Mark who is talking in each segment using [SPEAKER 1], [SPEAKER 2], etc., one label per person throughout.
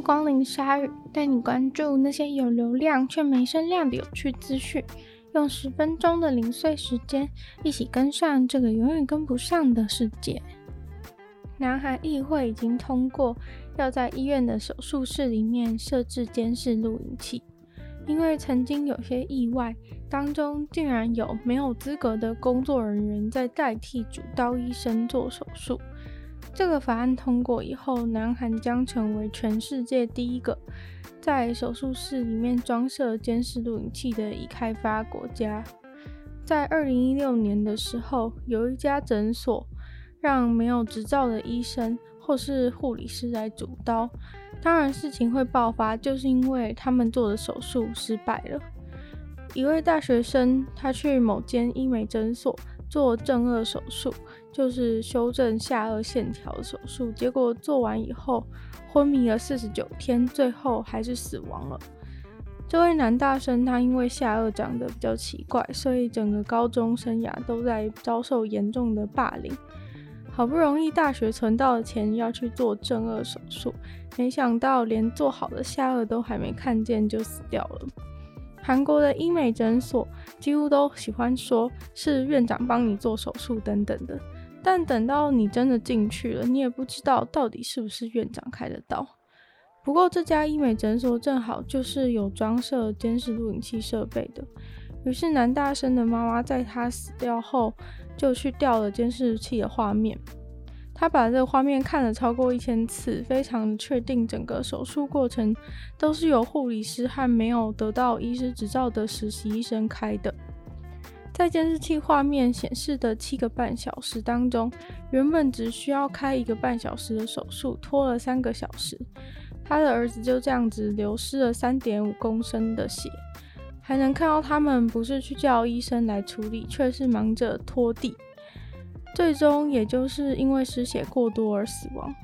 [SPEAKER 1] 光临鲨鱼，带你关注那些有流量却没声量的有趣资讯。用十分钟的零碎时间，一起跟上这个永远跟不上的世界。南韩议会已经通过，要在医院的手术室里面设置监视录影器，因为曾经有些意外，当中竟然有没有资格的工作人员在代替主刀医生做手术。这个法案通过以后，南韩将成为全世界第一个在手术室里面装设监视录影器的已开发国家。在二零一六年的时候，有一家诊所让没有执照的医生或是护理师来主刀，当然事情会爆发，就是因为他们做的手术失败了。一位大学生，他去某间医美诊所。做正颚手术就是修正下颚线条手术，结果做完以后昏迷了四十九天，最后还是死亡了。这位男大生他因为下颚长得比较奇怪，所以整个高中生涯都在遭受严重的霸凌。好不容易大学存到的钱要去做正颚手术，没想到连做好的下颚都还没看见就死掉了。韩国的医美诊所几乎都喜欢说是院长帮你做手术等等的，但等到你真的进去了，你也不知道到底是不是院长开的刀。不过这家医美诊所正好就是有装设监视录影器设备的，于是男大生的妈妈在他死掉后就去调了监视器的画面。他把这个画面看了超过一千次，非常确定整个手术过程都是由护理师和没有得到医师执照的实习医生开的。在监视器画面显示的七个半小时当中，原本只需要开一个半小时的手术，拖了三个小时。他的儿子就这样子流失了三点五公升的血，还能看到他们不是去叫医生来处理，却是忙着拖地。最终，也就是因为失血过多而死亡。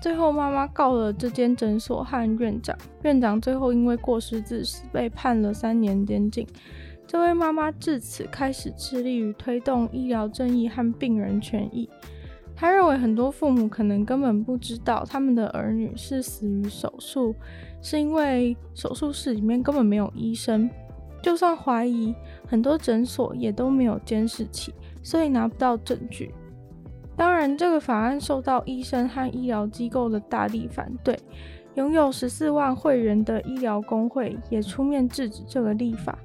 [SPEAKER 1] 最后，妈妈告了这间诊所和院长，院长最后因为过失致死被判了三年监禁。这位妈妈至此开始致力于推动医疗正义和病人权益。她认为很多父母可能根本不知道他们的儿女是死于手术，是因为手术室里面根本没有医生。就算怀疑，很多诊所也都没有监视器。所以拿不到证据。当然，这个法案受到医生和医疗机构的大力反对。拥有十四万会员的医疗工会也出面制止这个立法，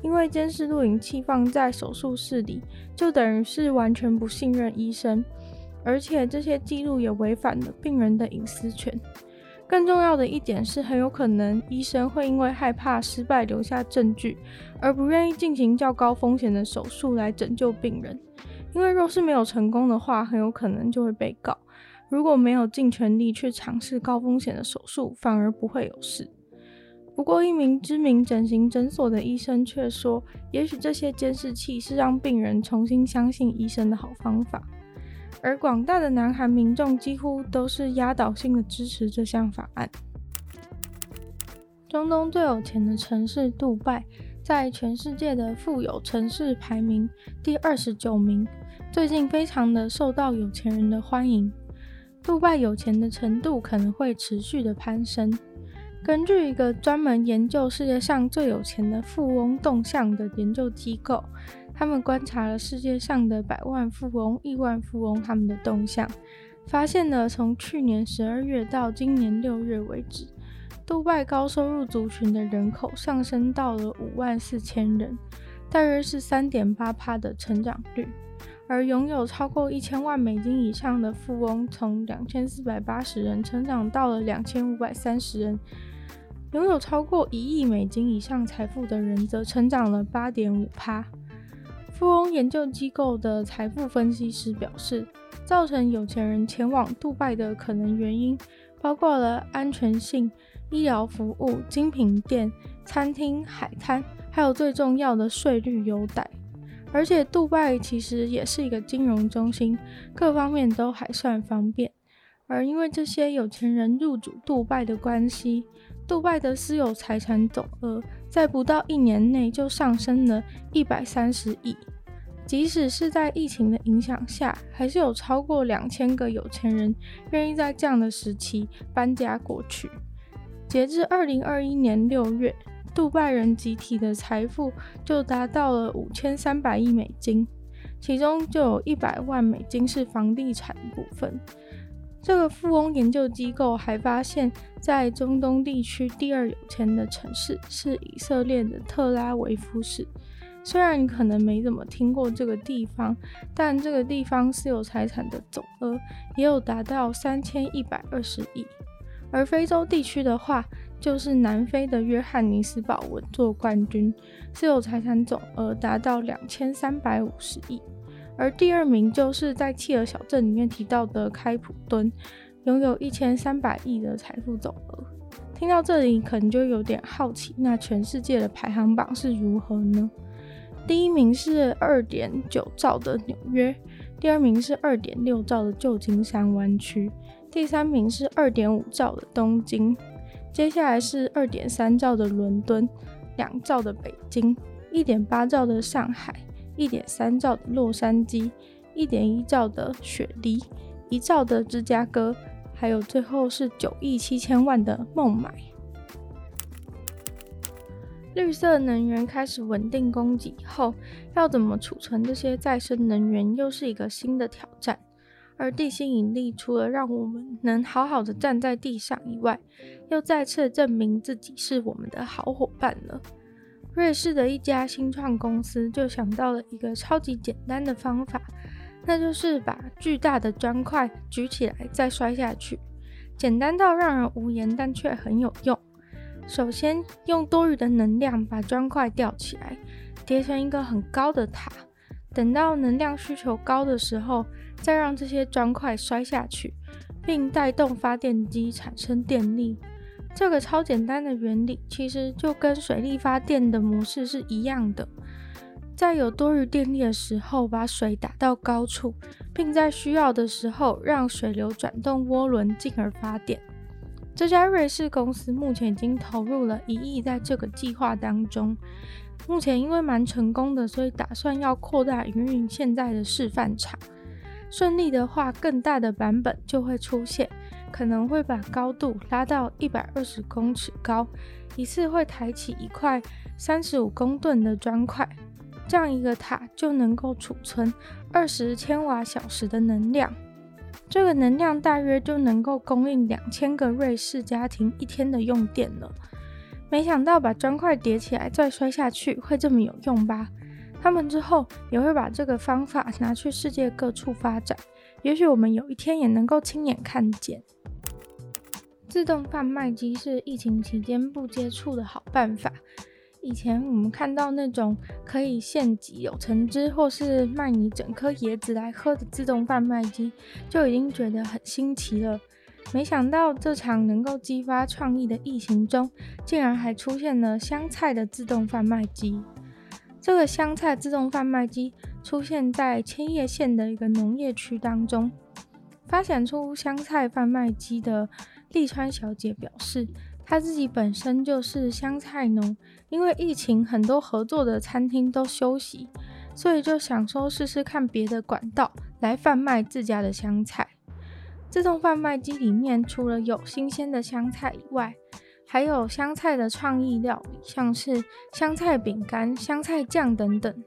[SPEAKER 1] 因为监视录影器放在手术室里，就等于是完全不信任医生，而且这些记录也违反了病人的隐私权。更重要的一点是，很有可能医生会因为害怕失败留下证据，而不愿意进行较高风险的手术来拯救病人。因为若是没有成功的话，很有可能就会被告。如果没有尽全力去尝试高风险的手术，反而不会有事。不过，一名知名整形诊所的医生却说，也许这些监视器是让病人重新相信医生的好方法。而广大的南韩民众几乎都是压倒性的支持这项法案。中东最有钱的城市杜拜，在全世界的富有城市排名第二十九名，最近非常的受到有钱人的欢迎。杜拜有钱的程度可能会持续的攀升。根据一个专门研究世界上最有钱的富翁动向的研究机构。他们观察了世界上的百万富翁、亿万富翁他们的动向，发现了从去年十二月到今年六月为止，杜拜高收入族群的人口上升到了五万四千人，大约是三点八趴的成长率。而拥有超过一千万美金以上的富翁，从两千四百八十人成长到了两千五百三十人。拥有超过一亿美金以上财富的人，则成长了八点五趴。富翁研究机构的财富分析师表示，造成有钱人前往杜拜的可能原因包括了安全性、医疗服务、精品店、餐厅、海滩，还有最重要的税率优待。而且，杜拜其实也是一个金融中心，各方面都还算方便。而因为这些有钱人入主杜拜的关系，杜拜的私有财产总额在不到一年内就上升了一百三十亿。即使是在疫情的影响下，还是有超过两千个有钱人愿意在这样的时期搬家过去。截至二零二一年六月，杜拜人集体的财富就达到了五千三百亿美金，其中就有一百万美金是房地产部分。这个富翁研究机构还发现，在中东地区第二有钱的城市是以色列的特拉维夫市。虽然你可能没怎么听过这个地方，但这个地方私有财产的总额也有达到三千一百二十亿。而非洲地区的话，就是南非的约翰尼斯堡稳坐冠军，私有财产总额达到两千三百五十亿。而第二名就是在企鹅小镇里面提到的开普敦，拥有一千三百亿的财富总额。听到这里，可能就有点好奇，那全世界的排行榜是如何呢？第一名是二点九兆的纽约，第二名是二点六兆的旧金山湾区，第三名是二点五兆的东京，接下来是二点三兆的伦敦，两兆的北京，一点八兆的上海。一点三兆的洛杉矶，一点一兆的雪梨，一兆的芝加哥，还有最后是九亿七千万的孟买。绿色能源开始稳定供给以后，要怎么储存这些再生能源，又是一个新的挑战。而地心引力除了让我们能好好的站在地上以外，又再次证明自己是我们的好伙伴了。瑞士的一家新创公司就想到了一个超级简单的方法，那就是把巨大的砖块举起来再摔下去，简单到让人无言，但却很有用。首先用多余的能量把砖块吊起来，叠成一个很高的塔，等到能量需求高的时候，再让这些砖块摔下去，并带动发电机产生电力。这个超简单的原理，其实就跟水力发电的模式是一样的。在有多余电力的时候，把水打到高处，并在需要的时候让水流转动涡轮，进而发电。这家瑞士公司目前已经投入了一亿在这个计划当中。目前因为蛮成功的，所以打算要扩大营运现在的示范场。顺利的话，更大的版本就会出现。可能会把高度拉到一百二十公尺高，一次会抬起一块三十五公吨的砖块，这样一个塔就能够储存二十千瓦小时的能量，这个能量大约就能够供应两千个瑞士家庭一天的用电了。没想到把砖块叠起来再摔下去会这么有用吧？他们之后也会把这个方法拿去世界各处发展，也许我们有一天也能够亲眼看见。自动贩卖机是疫情期间不接触的好办法。以前我们看到那种可以现挤有橙汁，或是卖你整颗椰子来喝的自动贩卖机，就已经觉得很新奇了。没想到这场能够激发创意的疫情中，竟然还出现了香菜的自动贩卖机。这个香菜自动贩卖机出现在千叶县的一个农业区当中，发展出香菜贩卖机的。利川小姐表示，她自己本身就是香菜农，因为疫情，很多合作的餐厅都休息，所以就想说试试看别的管道来贩卖自家的香菜。自动贩卖机里面除了有新鲜的香菜以外，还有香菜的创意料理，像是香菜饼干、香菜酱等等。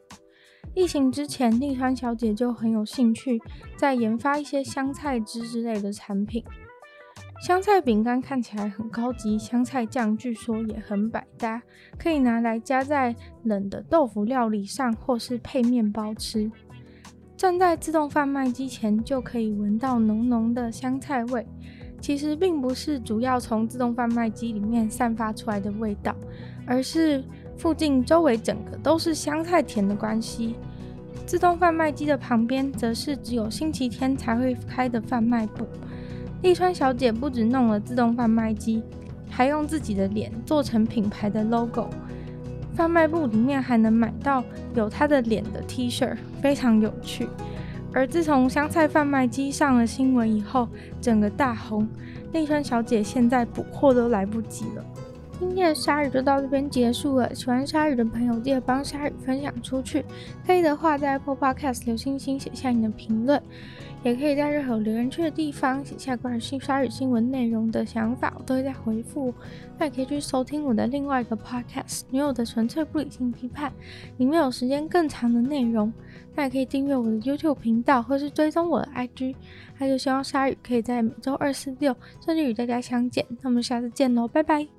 [SPEAKER 1] 疫情之前，利川小姐就很有兴趣在研发一些香菜汁之类的产品。香菜饼干看起来很高级，香菜酱据说也很百搭，可以拿来加在冷的豆腐料理上，或是配面包吃。站在自动贩卖机前就可以闻到浓浓的香菜味，其实并不是主要从自动贩卖机里面散发出来的味道，而是附近周围整个都是香菜田的关系。自动贩卖机的旁边则是只有星期天才会开的贩卖部。利川小姐不止弄了自动贩卖机，还用自己的脸做成品牌的 logo。贩卖部里面还能买到有她的脸的 T 恤，非常有趣。而自从香菜贩卖机上了新闻以后，整个大红。利川小姐现在补货都来不及了。今天的鲨鱼就到这边结束了。喜欢鲨鱼的朋友，记得帮鲨鱼分享出去。可以的话，在 Apple Podcast 留星星，写下你的评论。也可以在任何留言区的地方写下关于新鲨鱼新闻内容的想法，我都会在回复。那也可以去收听我的另外一个 podcast《女友的纯粹不理性批判》，里面有时间更长的内容。那也可以订阅我的 YouTube 频道，或是追踪我的 IG。那就希望鲨鱼可以在每周二、四、六顺利与大家相见。那我们下次见喽，拜拜。